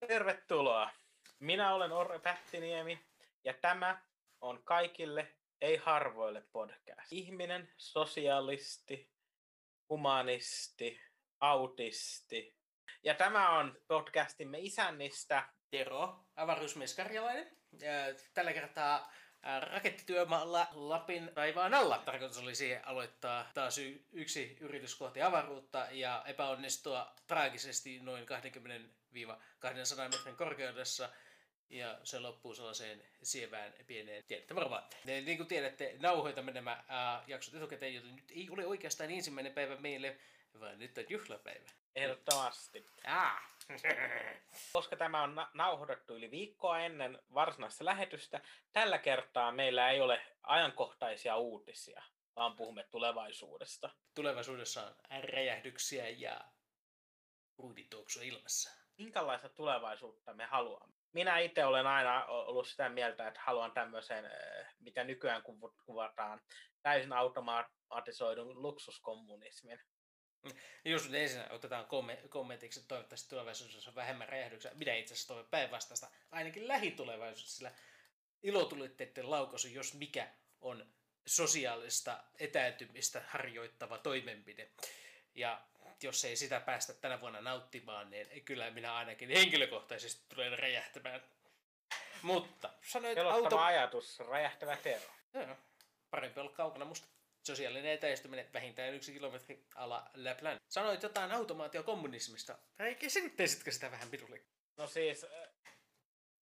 Tervetuloa. Minä olen Orre Pättiniemi ja tämä on kaikille, ei harvoille podcast. Ihminen, sosialisti, humanisti, autisti. Ja tämä on podcastimme isännistä. Tero, avaruusmies Karjalainen. Ja tällä kertaa rakettityömaalla Lapin taivaan alla. Tarkoitus oli siihen aloittaa taas yksi yritys kohti avaruutta ja epäonnistua traagisesti noin 20-200 metrin korkeudessa. Ja se loppuu sellaiseen sievään pieneen, tiedätte varmaan. Ja niin kuin tiedätte, nauhoitamme nämä ää, jaksot etukäteen, joten nyt ei ole oikeastaan ensimmäinen päivä meille, vaan nyt on juhlapäivä. Ehdottomasti. Ah. Koska tämä on na- nauhoitettu yli viikkoa ennen varsinaista lähetystä, tällä kertaa meillä ei ole ajankohtaisia uutisia, vaan puhumme tulevaisuudesta. Tulevaisuudessa on räjähdyksiä ja ruudituoksua ilmassa. Minkälaista tulevaisuutta me haluamme? Minä itse olen aina ollut sitä mieltä, että haluan tämmöisen, eh, mitä nykyään kuv- kuvataan, täysin automatisoidun luksuskommunismin. Just nyt ensin otetaan komme- kommentiksi, että toivottavasti tulevaisuudessa on vähemmän räjähdyksiä. Minä itse asiassa toivon päinvastaista, ainakin lähitulevaisuudessa, sillä ilotulitteiden laukaisu, jos mikä, on sosiaalista etääntymistä harjoittava toimenpide. Ja jos ei sitä päästä tänä vuonna nauttimaan, niin kyllä minä ainakin henkilökohtaisesti tulen räjähtämään. Mutta sanoit auto... ajatus, räjähtävä tero. Joo, parempi olla kaukana musta. Sosiaalinen etäistyminen vähintään yksi kilometri ala Lapland. Sanoit jotain automaatiokommunismista. Eikä selittäisitkö sitä vähän pidulle? No siis,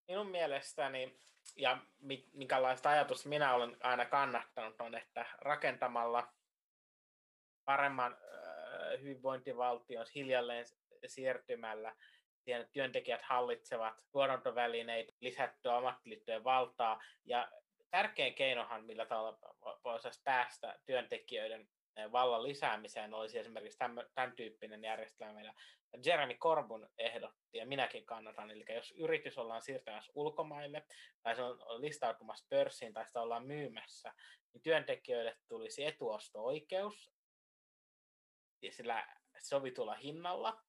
minun mielestäni, ja mi- minkälaista ajatusta minä olen aina kannattanut, on, että rakentamalla paremman hyvinvointivaltion hiljalleen siirtymällä. Siihen, työntekijät hallitsevat tuotantovälineitä, lisättyä ammattiliittojen valtaa, ja tärkein keinohan, millä tavalla voitaisiin päästä työntekijöiden eh, vallan lisäämiseen, olisi esimerkiksi tämän, tämän tyyppinen järjestelmä, meillä Jeremy Corbyn ehdotti, ja minäkin kannatan, eli jos yritys ollaan siirtämässä ulkomaille, tai se on listautumassa pörssiin, tai sitä ollaan myymässä, niin työntekijöille tulisi etuosto-oikeus, ja sillä sovitulla hinnalla,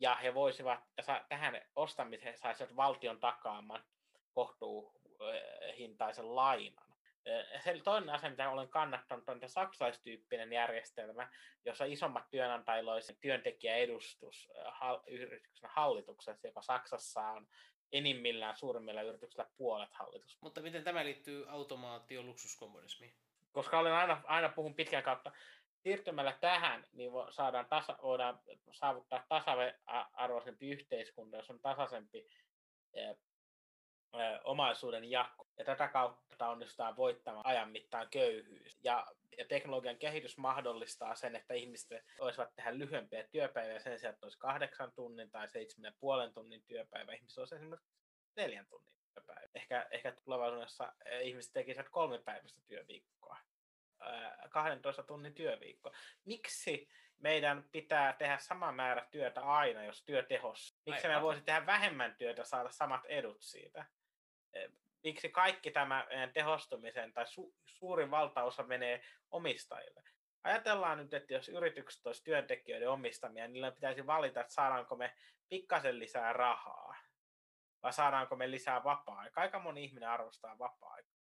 ja he voisivat, tähän ostamiseen saisivat valtion takaaman kohtuuhintaisen lainan. Se toinen asia, mitä olen kannattanut, on saksalaistyyppinen järjestelmä, jossa isommat työnantajilla olisi työntekijäedustus yrityksen hallituksessa, joka Saksassa on enimmillään suurimmilla yrityksillä puolet hallitus. Mutta miten tämä liittyy automaatio luksuskommunismiin? Koska olen aina, aina puhun pitkän kautta, siirtymällä tähän, niin saadaan tasa, voidaan saavuttaa tasa-arvoisempi yhteiskunta, jos on tasaisempi omaisuuden jako. Ja tätä kautta onnistutaan voittamaan ajan mittaan köyhyys. Ja, ja teknologian kehitys mahdollistaa sen, että ihmiset voisivat tehdä lyhyempiä työpäiviä sen sijaan, että olisi kahdeksan tunnin tai seitsemän ja puolen tunnin työpäivä. Ihmiset olisi esimerkiksi neljän tunnin Ehkä, ehkä tulevaisuudessa eh, ihmiset tekisivät kolme päivästä työviikkoa. eh, 12 tunnin työviikko. Miksi meidän pitää tehdä sama määrä työtä aina, jos työ tehostuu? Miksi me voisi tehdä vähemmän työtä saada samat edut siitä? Eh, Miksi kaikki tämä meidän tehostumisen tai su- suurin valtaosa menee omistajille? Ajatellaan nyt, että jos yritykset olisi työntekijöiden omistamia, niin niillä pitäisi valita, että saadaanko me pikkasen lisää rahaa vai saadaanko me lisää vapaa-aikaa. Aika moni ihminen arvostaa vapaa-aikaa.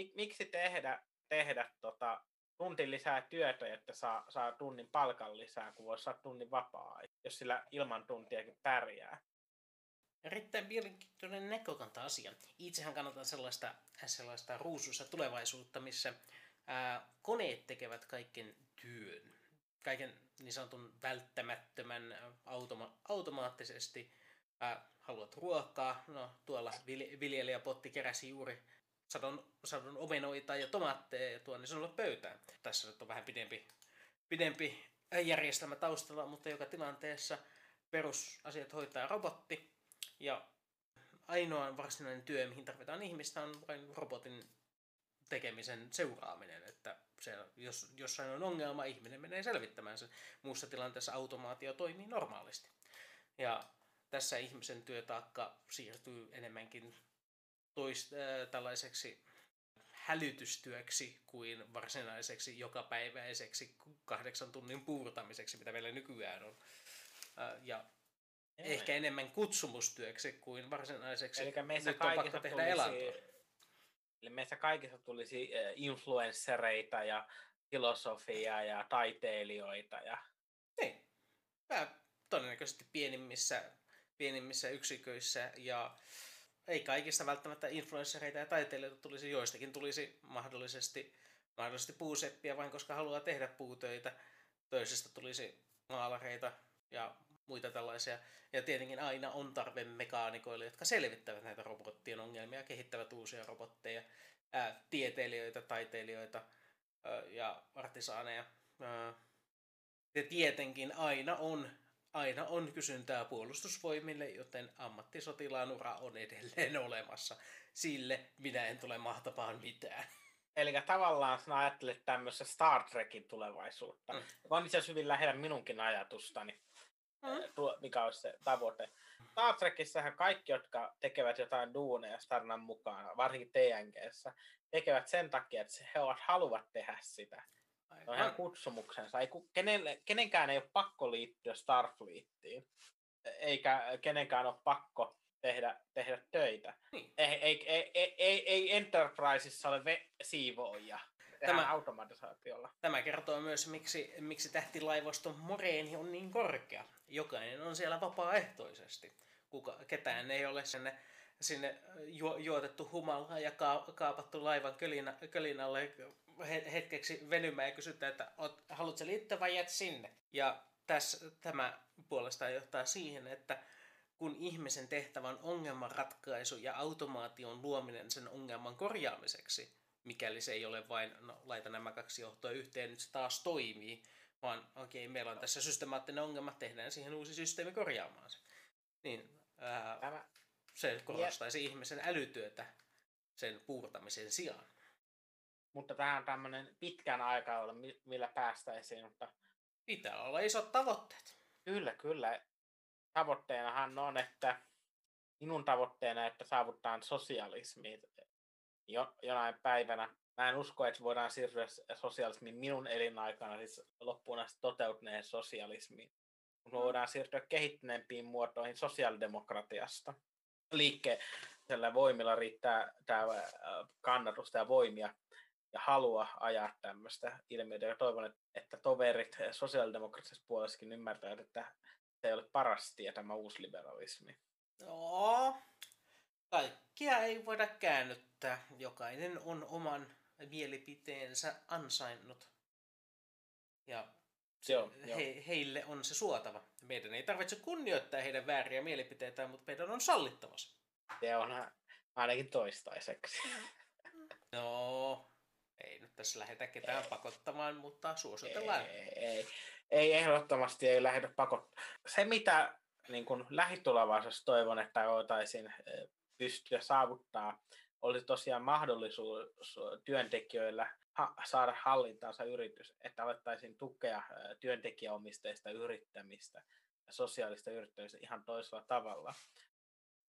Mik- Miksi tehdä, tehdä tota, tunti lisää työtä, että saa, saa tunnin palkan lisää, kun voisi saada tunnin vapaa jos sillä ilman tuntiakin pärjää. Erittäin mielenkiintoinen näkökanta asia. Itsehän kannatan sellaista, sellaista ruusuista tulevaisuutta, missä ää, koneet tekevät kaiken työn. Kaiken niin sanotun välttämättömän automa- automaattisesti. Ää, haluat ruokaa, no tuolla vil- viljelijäpotti keräsi juuri sadon, sadon omenoita ja tomaatteja ja tuonne sinulle pöytään. Tässä nyt on vähän pidempi, pidempi järjestelmä taustalla, mutta joka tilanteessa perusasiat hoitaa robotti. Ja ainoa varsinainen työ, mihin tarvitaan ihmistä, on vain robotin tekemisen seuraaminen. Että se, jos jossain on ongelma, ihminen menee selvittämään sen. Muussa tilanteessa automaatio toimii normaalisti. Ja tässä ihmisen työtaakka siirtyy enemmänkin tois, äh, tällaiseksi hälytystyöksi kuin varsinaiseksi jokapäiväiseksi kahdeksan tunnin puurtamiseksi, mitä meillä nykyään on. Äh, ja Joo, ehkä enemmän kutsumustyöksi kuin varsinaiseksi. Eli meissä Nyt on pakko tehdä tulisi, Eli meissä kaikissa tulisi influenssereita ja filosofia ja taiteilijoita. Ja... Niin. Mä todennäköisesti pienimmissä, pienimmissä yksiköissä ja ei kaikista välttämättä influenssereita ja taiteilijoita tulisi, joistakin tulisi mahdollisesti, mahdollisesti puuseppiä vain koska haluaa tehdä puutöitä. Toisesta tulisi maalareita ja muita tällaisia. Ja tietenkin aina on tarve mekaanikoille, jotka selvittävät näitä robottien ongelmia, kehittävät uusia robotteja, ää, tieteilijöitä, taiteilijoita ää, ja artisaaneja. Ää, ja tietenkin aina on, aina on kysyntää puolustusvoimille, joten ammattisotilaan ura on edelleen olemassa. Sille minä en tule mahtamaan mitään. Eli tavallaan sinä ajattelet tämmöistä Star Trekin tulevaisuutta. Mm. On itse asiassa hyvin lähellä minunkin ajatustani mm. tuo, mikä olisi se tavoite. Star Trekissähän kaikki, jotka tekevät jotain duuneja tarinan mukaan, varsinkin TNGssä, tekevät sen takia, että he ovat, haluavat tehdä sitä. On ihan kutsumuksensa. Ei, kenen, kenenkään ei ole pakko liittyä Starfleettiin, eikä kenenkään ole pakko tehdä, tehdä töitä. Niin. Ei, ei, ei, ei, ei, ei Enterpriseissa ole ve- siivoojia tämä, automatisaatiolla. Tämä kertoo myös, miksi, miksi tähtilaivaston moreeni on niin korkea. Jokainen on siellä vapaaehtoisesti. Kuka, ketään ei ole sinne, sinne ju, juotettu humalaa ja ka, kaapattu laivan kölinä, kölinalle hetkeksi venymään ja kysytään, että haluatko liittyä vai jät sinne? Ja tässä, tämä puolestaan johtaa siihen, että kun ihmisen tehtävän ongelmanratkaisu ja automaation luominen sen ongelman korjaamiseksi, mikäli se ei ole vain, no laita nämä kaksi johtoa yhteen, nyt se taas toimii, vaan okei, okay, meillä on tässä systemaattinen ongelma, tehdään siihen uusi systeemi korjaamaan se. Niin, ää, Tämä... se korostaisi ihmisen älytyötä sen puurtamisen sijaan. Mutta tämä on tämmöinen pitkän aikaa, millä päästäisiin, mutta... Pitää olla isot tavoitteet. Kyllä, kyllä. Tavoitteenahan on, että minun tavoitteena, että saavutetaan sosialismi jo, jonain päivänä. Mä en usko, että voidaan siirtyä sosialismiin minun elinaikana, siis loppuun asti toteutuneeseen sosialismiin. Me voidaan siirtyä kehittyneempiin muotoihin sosiaalidemokratiasta. Liikkeellä voimilla riittää tämä kannatusta ja voimia ja halua ajaa tämmöistä ilmiötä. Ja toivon, että toverit sosiaalidemokraattisessa puolessakin ymmärtävät, että se ei ole paras tie tämä uusliberalismi. Joo, kaikkia ei voida käännyttää. Jokainen on oman mielipiteensä ansainnut. Ja Joo, he, heille on se suotava. Meidän ei tarvitse kunnioittaa heidän vääriä mielipiteitä, mutta meidän on sallittava se. Se on ainakin toistaiseksi. No, ei nyt tässä lähdetä ketään ei. pakottamaan, mutta suositellaan. Ei, ei, ei ehdottomasti ei lähdetä pakottamaan. Se, mitä niin kun lähitulevaisuudessa toivon, että voitaisiin pystyä saavuttaa, olisi tosiaan mahdollisuus työntekijöillä ha- saada hallintaansa yritys, että alettaisiin tukea työntekijäomisteista yrittämistä ja sosiaalista yrittämistä ihan toisella tavalla.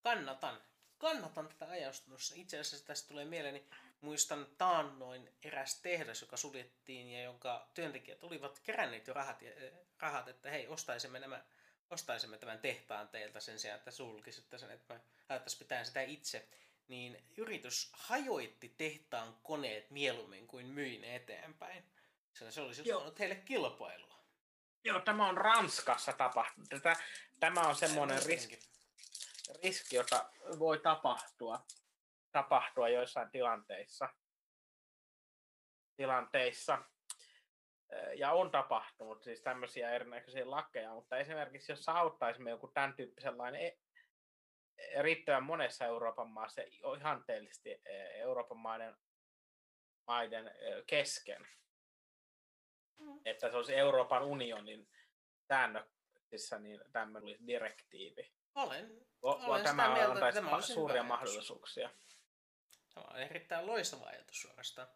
Kannatan. Kannatan tätä ajatusta. Itse asiassa tästä tulee mieleeni, muistan taannoin eräs tehdas, joka suljettiin ja jonka työntekijät olivat keränneet jo rahat, rahat että hei, ostaisimme nämä ostaisimme tämän tehtaan teiltä sen sijaan, että sulkisitte sen, että me alettaisiin pitää sitä itse, niin yritys hajoitti tehtaan koneet mieluummin kuin myi ne eteenpäin. Sillä se olisi saanut heille kilpailua. Joo, tämä on Ranskassa tapahtunut. Tätä, tämä on semmoinen riski, riski, jota voi tapahtua, tapahtua joissain tilanteissa. tilanteissa ja on tapahtunut siis tämmöisiä erinäköisiä lakeja, mutta esimerkiksi jos auttaisimme joku tämän tyyppisenlainen e- e- riittävän monessa Euroopan maassa ihanteellisesti e, Euroopan maiden, maiden kesken, mm. että se olisi Euroopan unionin säännöksissä niin tämmöinen direktiivi. Olen, olen tämä mieltä, antaisi tämä suuria mahdollisuuksia. Tämä on erittäin loistava ajatus suorastaan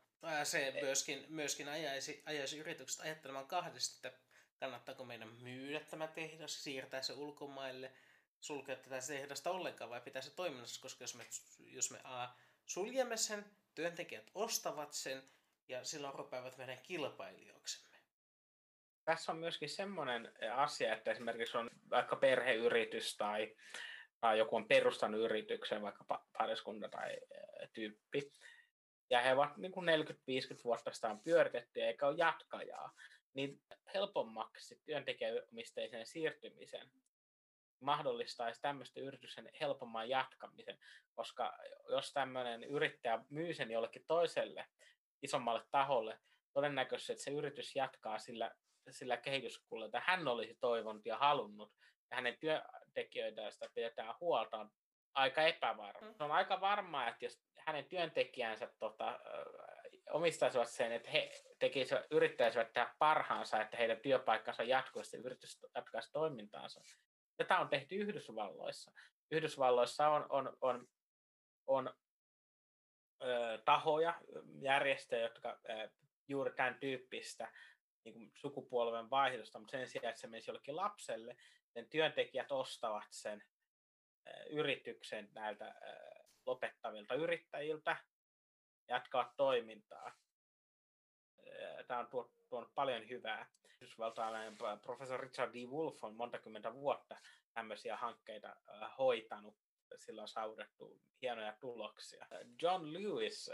se myöskin, myöskin ajaisi, ajaisi yritykset ajattelemaan kahdesti, että kannattaako meidän myydä tämä tehdas, siirtää se ulkomaille, sulkea tätä tehdasta ollenkaan vai pitää se toiminnassa, koska jos me, jos me a, suljemme sen, työntekijät ostavat sen ja silloin rupeavat meidän kilpailijoiksemme. tässä on myöskin semmoinen asia, että esimerkiksi on vaikka perheyritys tai, tai joku on perustanut yrityksen, vaikka pariskunta tai tyyppi, ja he ovat niin kuin 40-50 vuotta sitä on pyöritetty eikä ole jatkajaa, niin helpommaksi työntekijäomisteisen siirtymisen mahdollistaisi tämmöisten yritysten helpomman jatkamisen, koska jos tämmöinen yrittäjä myy sen jollekin toiselle isommalle taholle, todennäköisesti että se yritys jatkaa sillä, sillä kehityskulla, että hän olisi toivonut ja halunnut, ja hänen työntekijöistä pidetään huolta, on aika epävarma. Mm. Se on aika varmaa, että jos hänen työntekijänsä tota, omistaisivat sen, että he tekisivät, yrittäisivät tehdä parhaansa, että heidän työpaikkansa jatkuisi, yritys jatkaisi toimintaansa. Tätä on tehty Yhdysvalloissa. Yhdysvalloissa on, on, on, on ö, tahoja, järjestöjä, jotka ö, juuri tämän tyyppistä niin kuin sukupolven vaihdosta, mutta sen sijaan, että se menisi jollekin lapselle, sen työntekijät ostavat sen ö, yrityksen näiltä ö, lopettavilta yrittäjiltä, jatkaa toimintaa. Tämä on tuonut paljon hyvää. Yhdysvaltalainen professori Richard D. Wolf on monta kymmentä vuotta tämmöisiä hankkeita hoitanut. Sillä on saavutettu hienoja tuloksia. John Lewis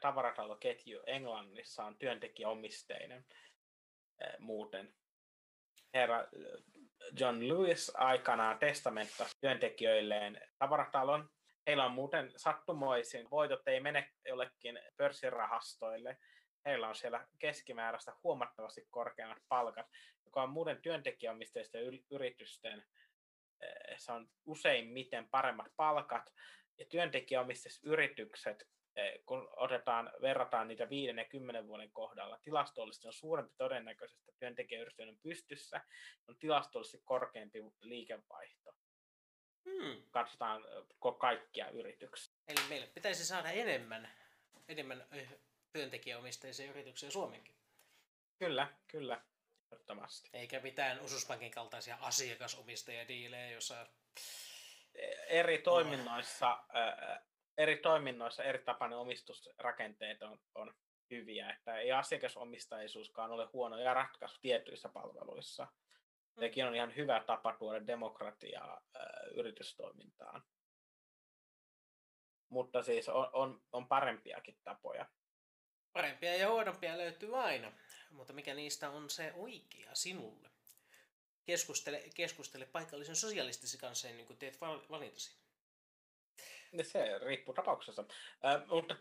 tavarataloketju Englannissa on työntekijäomisteinen muuten. Herra John Lewis aikanaan testamenttasi työntekijöilleen tavaratalon, Heillä on muuten sattumoisin, voitot ei mene jollekin pörssirahastoille. Heillä on siellä keskimääräistä huomattavasti korkeammat palkat, joka on muuten työntekijäomisteisten yritysten eh, se on useimmiten paremmat palkat. Ja työntekijäomisteiset yritykset, eh, kun otetaan, verrataan niitä viiden ja kymmenen vuoden kohdalla, tilastollisesti on suurempi todennäköisesti, että työntekijäyritys on pystyssä, on tilastollisesti korkeampi liikevaihto hmm. katsotaan kaikkia yrityksiä. Eli meille pitäisi saada enemmän, enemmän työntekijäomisteisia yrityksiä Suomenkin. Kyllä, kyllä, ehdottomasti. Eikä mitään osuuspankin kaltaisia asiakasomistajadiilejä, jossa... E, eri toiminnoissa, oh. eri toiminnoissa eri tapainen omistusrakenteet on, on hyviä, että ei asiakasomistaisuuskaan ole huonoja ratkaisu tietyissä palveluissa. Sekin on ihan hyvä tapa tuoda demokratiaa äh, yritystoimintaan. Mutta siis on, on, on parempiakin tapoja. Parempia ja huonompia löytyy aina, mutta mikä niistä on se oikea sinulle? Keskustele, keskustele paikallisen sosialistisi kanssa ennen kuin teet valintasi. Se riippuu tapauksessa. Äh, mutta,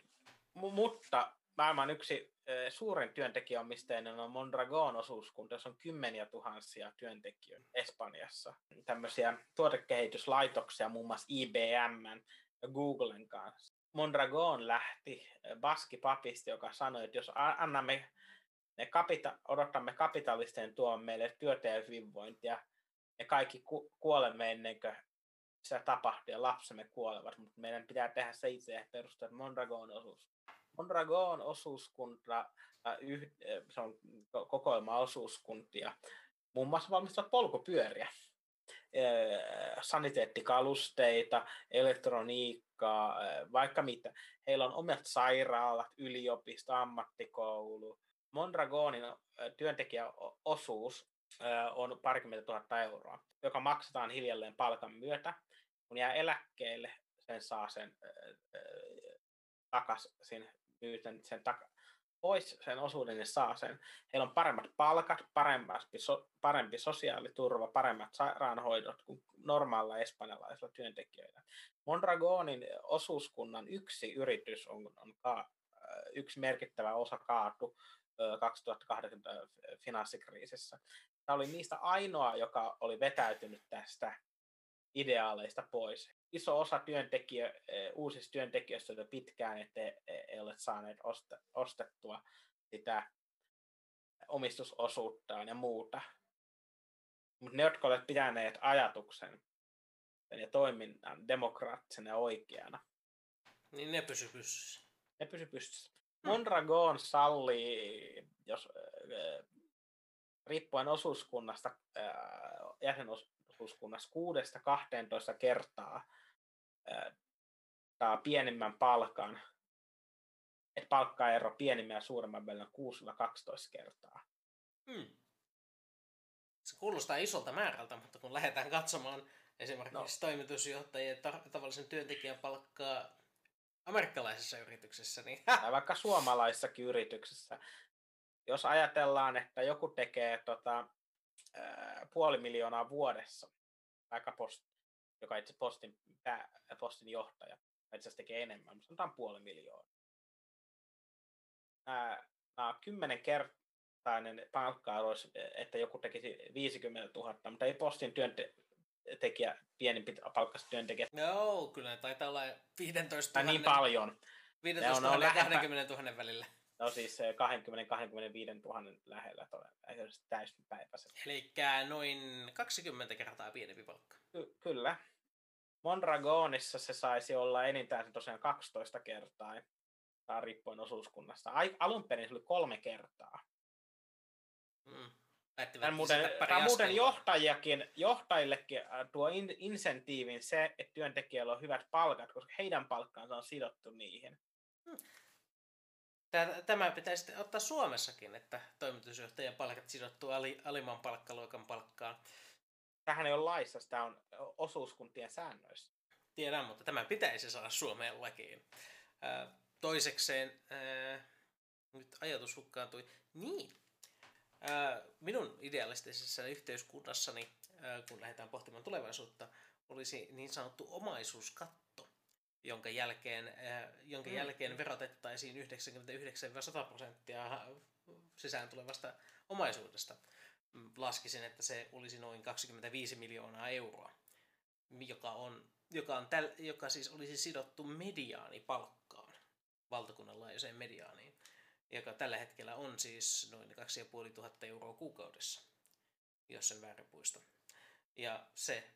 mutta maailman yksi suurin työntekijäomisteinen on Mondragon osuuskunta, jossa on kymmeniä tuhansia työntekijöitä Espanjassa. Tämmöisiä tuotekehityslaitoksia muun muassa IBM ja Googlen kanssa. Mondragon lähti Baski Papista, joka sanoi, että jos annamme ne kapita- odottamme kapitalistien tuo meille työtä ja hyvinvointia, ja kaikki ku- kuolemme ennen kuin se tapahtuu ja lapsemme kuolevat, mutta meidän pitää tehdä se itse ja perustaa Mondragon osuus Mondragon osuuskunta, yh, se on kokoelma osuuskuntia, muun muassa valmistavat polkupyöriä, saniteettikalusteita, elektroniikkaa, vaikka mitä. Heillä on omat sairaalat, yliopisto, ammattikoulu. Mondragonin työntekijäosuus on parikymmentä tuhatta euroa, joka maksetaan hiljalleen palkan myötä. Kun jää eläkkeelle, sen saa sen takaisin myy sen, sen taka, pois sen osuuden ja saa sen. Heillä on paremmat palkat, parempi, so, parempi sosiaaliturva, paremmat sairaanhoidot kuin normaalilla espanjalaisilla työntekijöillä. Mondragonin osuuskunnan yksi yritys on, on ka, yksi merkittävä osa kaatu 2008 finanssikriisissä. Tämä oli niistä ainoa, joka oli vetäytynyt tästä ideaaleista pois iso osa työntekijö, e, uusista työntekijöistä jo pitkään, että ei ole saaneet ostettua sitä omistusosuuttaan ja muuta. Mutta ne, jotka olet pitäneet ajatuksen ja toiminnan demokraattisena ja oikeana. Niin ne pysy pystyssä. Ne pysy pystyssä. Mondragon sallii, jos äh, riippuen osuuskunnasta, äh, jäsenosuuskunnasta 6-12 kertaa äh, pienimmän palkan, että palkkaero pienimmän ja suuremman välillä on 6-12 kertaa. Hmm. kuulostaa isolta määrältä, mutta kun lähdetään katsomaan esimerkiksi no. toimitusjohtajien tar- tavallisen työntekijän palkkaa amerikkalaisessa yrityksessä, niin... Tai vaikka suomalaisessakin yrityksessä. Jos ajatellaan, että joku tekee tota, puoli miljoonaa vuodessa, vaikka post, joka itse postin, pää, postin johtaja, itse asiassa tekee enemmän, mutta sanotaan puoli miljoonaa. Nämä, nämä kymmenen kertainen palkka olisi, että joku tekisi 50 000, mutta ei postin työntekijä, pienempi palkkaista työntekijä. No, kyllä taitaa olla 15 000. niin paljon. 15 000 ja 20 000 välillä. No siis 20-25 000 lähellä todennäköisesti täyspäiväisenä. Eli noin 20 kertaa pienempi palkka. Ky- kyllä. Mondragonissa se saisi olla enintään tosiaan 12 kertaa, tai riippuen osuuskunnasta. Ai, alun perin se oli kolme kertaa. Mm. Tämän muuten, tämän muuten johtajiakin, johtajillekin äh, tuo in, insentiivin se, että työntekijöillä on hyvät palkat, koska heidän palkkaansa on sidottu niihin. Hmm. Tämä pitäisi ottaa Suomessakin, että toimitusjohtajan palkat sidottu ali, alimman palkkaluokan palkkaan. Tähän ei ole laissa, tämä on osuuskuntien säännöissä. Tiedän, mutta tämä pitäisi saada Suomeen lakiin. toisekseen, nyt ajatus hukkaantui. Niin, minun idealistisessa yhteiskunnassani, kun lähdetään pohtimaan tulevaisuutta, olisi niin sanottu omaisuuskatto, jonka jälkeen, jonka mm. jälkeen verotettaisiin 99-100 prosenttia sisään tulevasta omaisuudesta. Laskisin, että se olisi noin 25 miljoonaa euroa, joka, on, joka, on täl, joka siis olisi sidottu mediaanipalkkaan, valtakunnan laajuiseen mediaaniin joka tällä hetkellä on siis noin 2500 euroa kuukaudessa, jos sen väärin puista. Ja, se,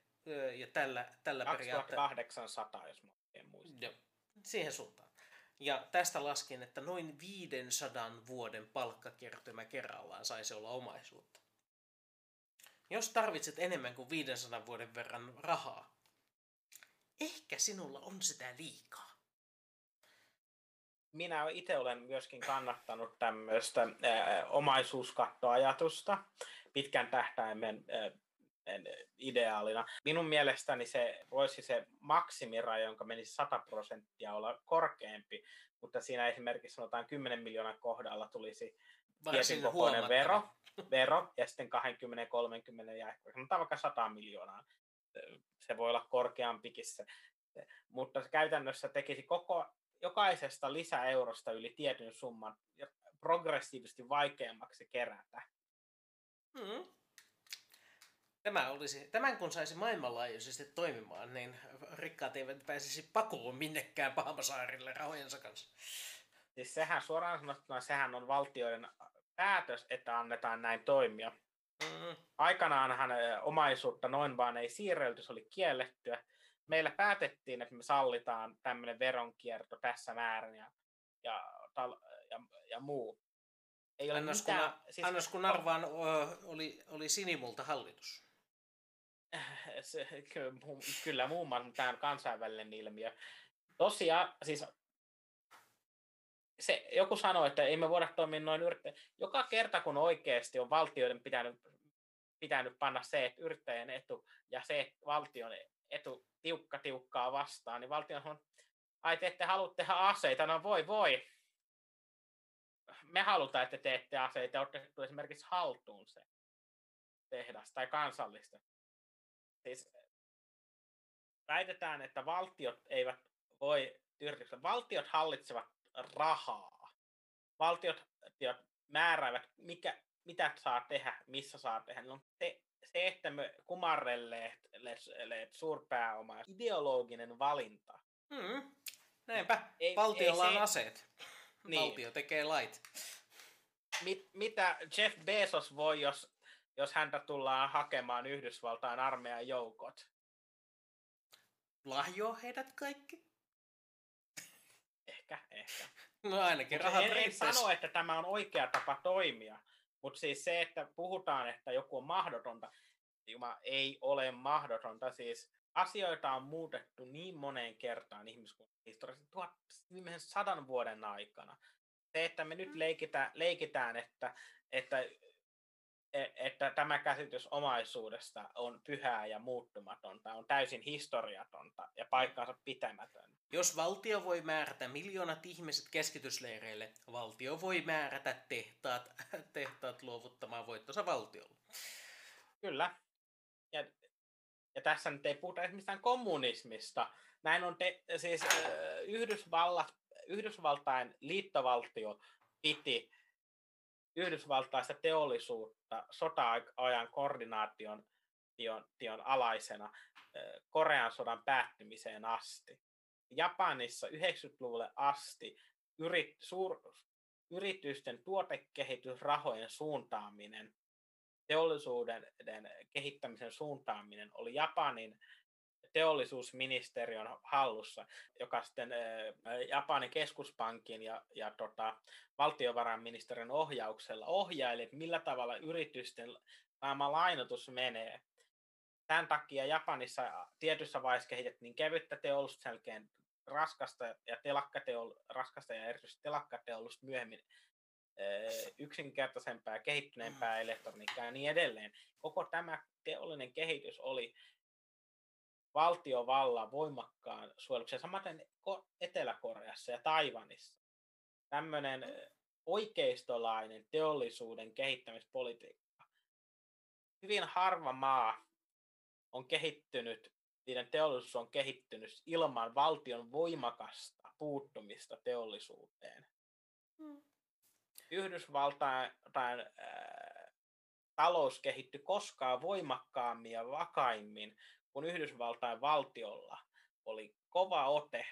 ja tällä, tällä 2800, jos mä en muista. Joo, siihen suuntaan. Ja tästä laskin, että noin 500 vuoden palkkakertymä kerrallaan saisi olla omaisuutta. Jos tarvitset enemmän kuin 500 vuoden verran rahaa, ehkä sinulla on sitä liikaa minä itse olen myöskin kannattanut tämmöistä ää, omaisuuskattoajatusta pitkän tähtäimen ää, ideaalina. Minun mielestäni se voisi se maksimiraja, jonka menisi 100 prosenttia, olla korkeampi, mutta siinä esimerkiksi sanotaan 10 miljoonan kohdalla tulisi tietyn kokoinen vero, vero, ja sitten 20, 30 ja ehkä sanotaan vaikka 100 miljoonaa. Se voi olla korkeampikin se. Mutta se käytännössä tekisi koko jokaisesta lisäeurosta yli tietyn summan progressiivisesti vaikeammaksi kerätä. Mm. Tämä olisi, tämän kun saisi maailmanlaajuisesti toimimaan, niin rikkaat eivät pääsisi pakoon minnekään Pahamasaarille rahojensa kanssa. Siis sehän suoraan sanottuna, sehän on valtioiden päätös, että annetaan näin toimia. Mm. Aikanaanhan omaisuutta noin vaan ei siirrelty, se oli kiellettyä meillä päätettiin, että me sallitaan tämmöinen veronkierto tässä määrin ja, ja, tal, ja, ja muu. Ei ole annos, mitään, kun, siis, annos kun arvaan, oli, oli sinimulta hallitus. Se, kyllä, muun muassa tämä on kansainvälinen ilmiö. Tosiaan, siis se, joku sanoi, että ei me voida toimia noin yrittäjä. Joka kerta, kun oikeasti on valtioiden pitänyt, pitänyt panna se, että yrittäjän etu ja se, että valtion etu tiukka tiukkaa vastaan, niin valtio on ai te ette halua tehdä aseita, no voi voi. Me halutaan, että teette aseita, otettu esimerkiksi haltuun se tehdas tai kansallista. Siis väitetään, että valtiot eivät voi yrityksiä. Valtiot hallitsevat rahaa. Valtiot määräävät, mikä, mitä saa tehdä, missä saa tehdä. No, te, se, että me kumarrelleet suurpääoma, ideologinen valinta. Mm. Näinpä, ei, valtiolla ei se... on aseet. Niin. Valtio tekee lait. Mit, mitä Jeff Bezos voi, jos, jos häntä tullaan hakemaan Yhdysvaltain armeijan joukot? Lahjoa heidät kaikki? Ehkä. No ainakin rahat en, en sano, että tämä on oikea tapa toimia, mutta siis se, että puhutaan, että joku on mahdotonta, Juma, ei ole mahdotonta. Siis asioita on muutettu niin moneen kertaan ihmiskunnan historiassa, tuhat, viimeisen sadan vuoden aikana. Se, että me nyt mm. leikitään, leikitään että, että että tämä käsitys omaisuudesta on pyhää ja muuttumatonta, on täysin historiatonta ja paikkaansa pitämätön. Jos valtio voi määrätä miljoonat ihmiset keskitysleireille, valtio voi määrätä tehtaat, tehtaat luovuttamaan voittonsa valtiolle. Kyllä. Ja, ja tässä nyt ei puhuta mistään kommunismista. Näin on te, siis äh, Yhdysvallat, Yhdysvaltain liittovaltio piti yhdysvaltaista teollisuutta sota-ajan koordinaation tion, tion alaisena Korean sodan päättymiseen asti. Japanissa 90-luvulle asti yrit, suur, yritysten tuotekehitysrahojen suuntaaminen, teollisuuden kehittämisen suuntaaminen oli Japanin teollisuusministeriön hallussa, joka sitten Japanin keskuspankin ja, ja tota, valtiovarainministeriön ohjauksella ohjaili, millä tavalla yritysten saama lainotus menee. Tämän takia Japanissa tietyssä vaiheessa kehitettiin kevyttä teollisuutta, jälkeen raskasta ja, telakkateol, raskasta ja erityisesti telakkateollisuutta myöhemmin yksinkertaisempää, kehittyneempää elektroniikkaa ja niin edelleen. Koko tämä teollinen kehitys oli valtiovallan voimakkaan suojeluksen, samaten Etelä-Koreassa ja Taivanissa. Tämmöinen oikeistolainen teollisuuden kehittämispolitiikka. Hyvin harva maa on kehittynyt, niiden teollisuus on kehittynyt ilman valtion voimakasta puuttumista teollisuuteen. Hmm. Yhdysvaltain äh, talous kehittyi koskaan voimakkaammin ja vakaimmin kun Yhdysvaltain valtiolla oli kova ote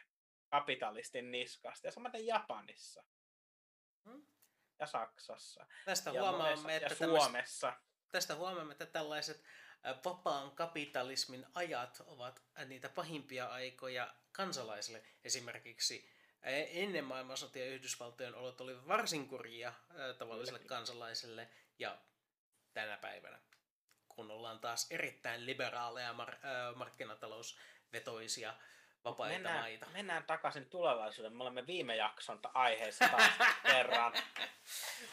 kapitalistin niskasta, ja samaten Japanissa. Hmm? Ja Saksassa. Tästä ja huomaamme, että ja Suomessa. Tästä huomaamme, että tällaiset vapaan kapitalismin ajat ovat niitä pahimpia aikoja kansalaisille. Esimerkiksi ennen maailmansotia Yhdysvaltojen olot oli varsin kurjia tavalliselle kansalaiselle ja tänä päivänä kun ollaan taas erittäin liberaaleja mar- äh, markkinatalousvetoisia vapaita mennään, maita. Mennään takaisin tulevaisuuteen. Me olemme viime jakson aiheessa taas kerran.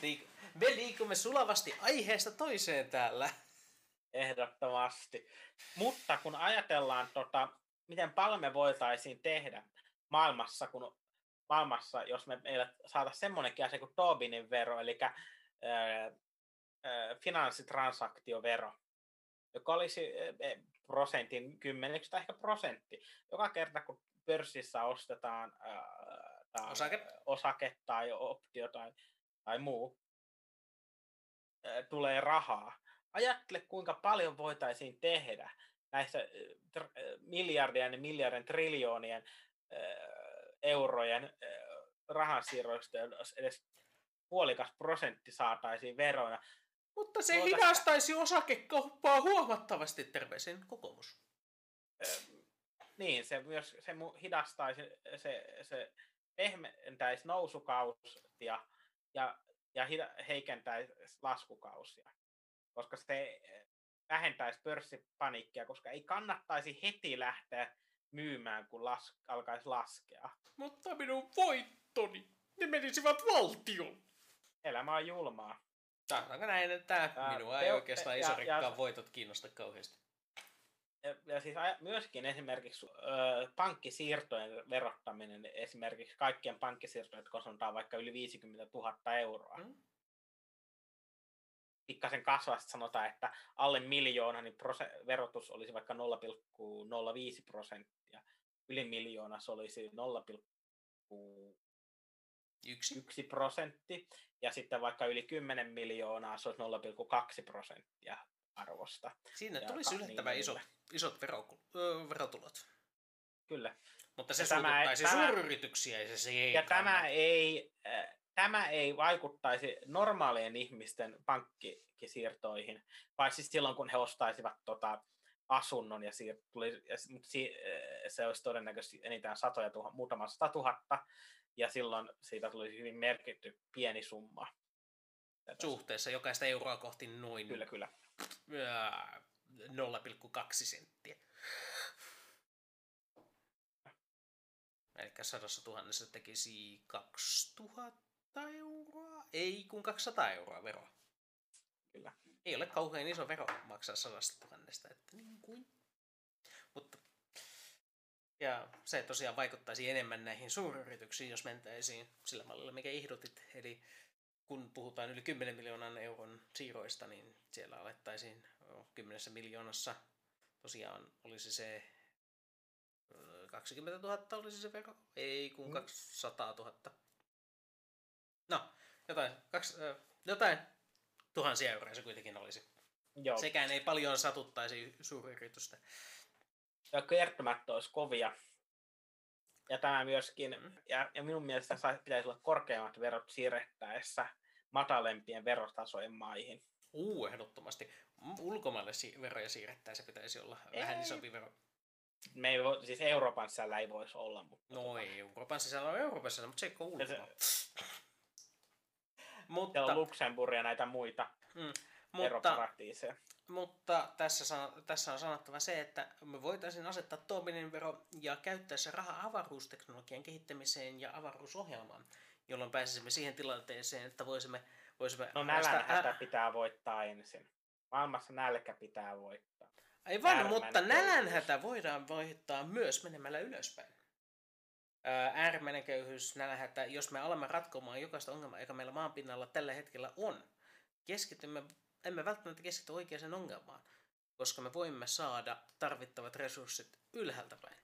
Niin, me liikumme sulavasti aiheesta toiseen täällä. Ehdottomasti. Mutta kun ajatellaan, tota, miten paljon me voitaisiin tehdä maailmassa, kun maailmassa, jos me meillä saada semmoinenkin asia kuin Tobinin vero, eli ää, ää, finanssitransaktiovero, joka olisi e, e, prosentin, kymmeneksi tai ehkä prosentti. Joka kerta, kun pörssissä ostetaan ää, osake. osake tai optio tai, tai muu, ää, tulee rahaa. Ajattele, kuinka paljon voitaisiin tehdä näistä tr- miljardien ja miljardien triljoonien ää, eurojen rahansiirroista, jos edes puolikas prosentti saataisiin veroina. Mutta se Tuota... hidastaisi osakekauppaa huomattavasti, terveisin kokoomus. niin, se myös se hidastaisi, se, se pehmentäisi nousukausia ja, ja heikentäisi laskukausia, koska se vähentäisi pörssipaniikkia, koska ei kannattaisi heti lähteä myymään, kun las, alkaisi laskea. Mutta minun voittoni, ne menisivät valtion. Elämä on julmaa. Sanotaanko näin, että minua ei oikeastaan iso rikkaan voitot kiinnosta kauheasti. Ja, ja siis myöskin esimerkiksi ö, pankkisiirtojen verottaminen, esimerkiksi kaikkien pankkisiirtojen, jotka sanotaan vaikka yli 50 000 euroa. Hmm. Pikkasen kasvaa, sanotaan, että alle miljoona niin prose- verotus olisi vaikka 0,05 prosenttia. Yli miljoona se olisi 0,1 Yksi. prosentti ja sitten vaikka yli 10 miljoonaa se olisi 0,2 prosenttia arvosta. Siinä tulisi yllättävän niin isot, isot vero, verotulot. Kyllä. Mutta se suututtaisi suuryrityksiä ja se ei Ja tämä ei, äh, tämä ei vaikuttaisi normaalien ihmisten pankkisiirtoihin, vai siis silloin kun he ostaisivat tota, asunnon ja, siir- tuli, ja mutta si- se olisi todennäköisesti enintään satoja tuhat, muutama sata tuhatta, ja silloin siitä tuli hyvin merkitty pieni summa. Suhteessa jokaista euroa kohti noin kyllä, kyllä. 0,2 senttiä. Eli sadassa tuhannessa tekisi 2000 euroa, ei kun 200 euroa veroa. Kyllä. Ei ole kauhean iso vero maksaa sadasta tuhannesta, että niin kuin. Mutta ja se tosiaan vaikuttaisi enemmän näihin suuryrityksiin, jos mentäisiin sillä mallilla, mikä ehdotit. Eli kun puhutaan yli 10 miljoonan euron siirroista, niin siellä alettaisiin 10 miljoonassa. Tosiaan olisi se 20 000 olisi se vero, ei kun 200 000. No, jotain, kaksi, jotain tuhansia euroja se kuitenkin olisi. Joo. Sekään ei paljon satuttaisi suuryritystä. Ja kertomatta olisi kovia. Ja tämä myöskin, mm. ja, ja minun mielestä pitäisi olla korkeammat verot siirrettäessä matalempien verotasojen maihin. Uu, ehdottomasti. Ulkomaille si- veroja siirrettäessä pitäisi olla ei. vähän isompi vero. Me ei voi, siis Euroopan sisällä ei voisi olla. Mutta no tota... ei, Euroopan sisällä on Euroopan sisällä, mutta se ei ole ulkomailla. Mutta... on Luxemburg ja näitä muita mm, mutta, mutta tässä, tässä on sanottava se, että me voitaisiin asettaa Tobinin vero ja käyttää se raha avaruusteknologian kehittämiseen ja avaruusohjelmaan, jolloin pääsisimme siihen tilanteeseen, että voisimme... voisimme no nälänhätä pitää voittaa ensin. Maailmassa nälkä pitää voittaa. Aivan, mutta nälänhätä voidaan voittaa myös menemällä ylöspäin. Äärimmäinen köyhyys, nälänhätä, jos me alamme ratkomaan jokaista ongelmaa, joka meillä maanpinnalla tällä hetkellä on, keskitymme, emme välttämättä keskity oikeaan ongelmaan, koska me voimme saada tarvittavat resurssit ylhäältä päin.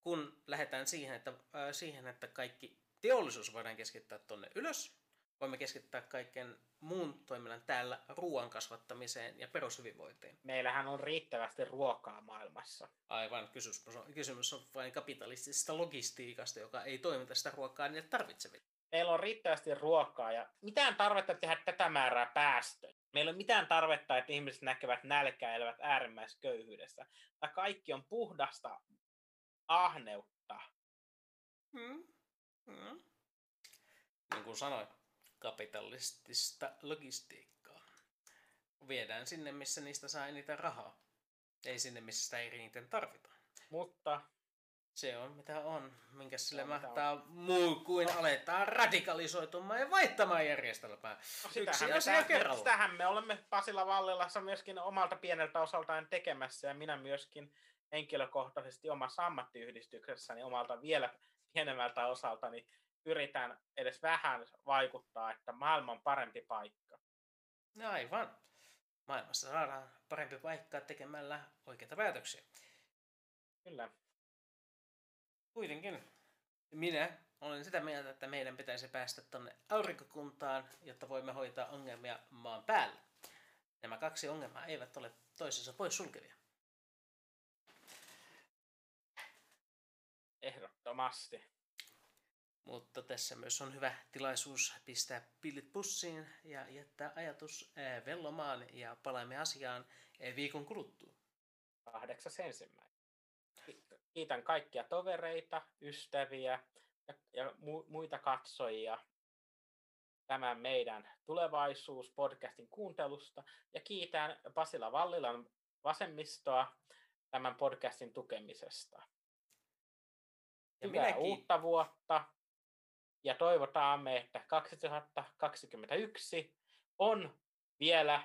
Kun lähdetään siihen, että, äh, siihen, että kaikki teollisuus voidaan keskittää tuonne ylös, voimme keskittää kaiken muun toiminnan täällä ruoan kasvattamiseen ja perushyvinvointiin. Meillähän on riittävästi ruokaa maailmassa. Aivan, kysymys on, kysymys on vain kapitalistisesta logistiikasta, joka ei toimita sitä ruokaa niille tarvitseville meillä on riittävästi ruokaa ja mitään tarvetta tehdä tätä määrää päästöjä. Meillä on mitään tarvetta, että ihmiset näkevät nälkää ja elävät äärimmäisköyhyydessä. Tämä kaikki on puhdasta ahneutta. Hmm. Hmm. Niin kuin sanoin, kapitalistista logistiikkaa. Viedään sinne, missä niistä saa eniten rahaa. Ei sinne, missä sitä ei eniten tarvita. Mutta se on mitä on. Minkä sille no, mahtaa on. muu kuin no. aletaan radikalisoitumaan ja vaihtamaan järjestelmää. No, Yksi asia kerralla. Sitähän me olemme Pasilla Vallilassa myöskin omalta pieneltä osaltaan tekemässä ja minä myöskin henkilökohtaisesti omassa ammattiyhdistyksessäni omalta vielä pienemmältä osaltani yritän edes vähän vaikuttaa, että maailma on parempi paikka. No aivan. Maailmassa saadaan parempi paikka tekemällä oikeita päätöksiä. Kyllä. Kuitenkin minä olen sitä mieltä, että meidän pitäisi päästä tuonne aurinkokuntaan, jotta voimme hoitaa ongelmia maan päällä. Nämä kaksi ongelmaa eivät ole toisensa pois sulkevia. Ehdottomasti. Mutta tässä myös on hyvä tilaisuus pistää pillit pussiin ja jättää ajatus vellomaan ja palaamme asiaan viikon kuluttua. Kahdeksas ensimmäinen kiitän kaikkia tovereita, ystäviä ja, ja mu, muita katsojia tämän meidän tulevaisuus-podcastin kuuntelusta. Ja kiitän Pasila Vallilan vasemmistoa tämän podcastin tukemisesta. Ja Hyvää uutta vuotta ja toivotaamme, että 2021 on vielä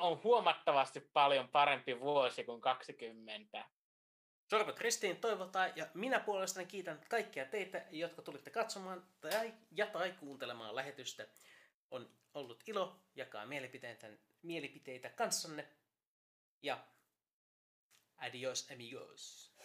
on huomattavasti paljon parempi vuosi kuin 20 Sormet ristiin toivotaan ja minä puolestani kiitän kaikkia teitä, jotka tulitte katsomaan tai, ja tai kuuntelemaan lähetystä. On ollut ilo jakaa mielipiteitä, mielipiteitä kanssanne ja adios amigos.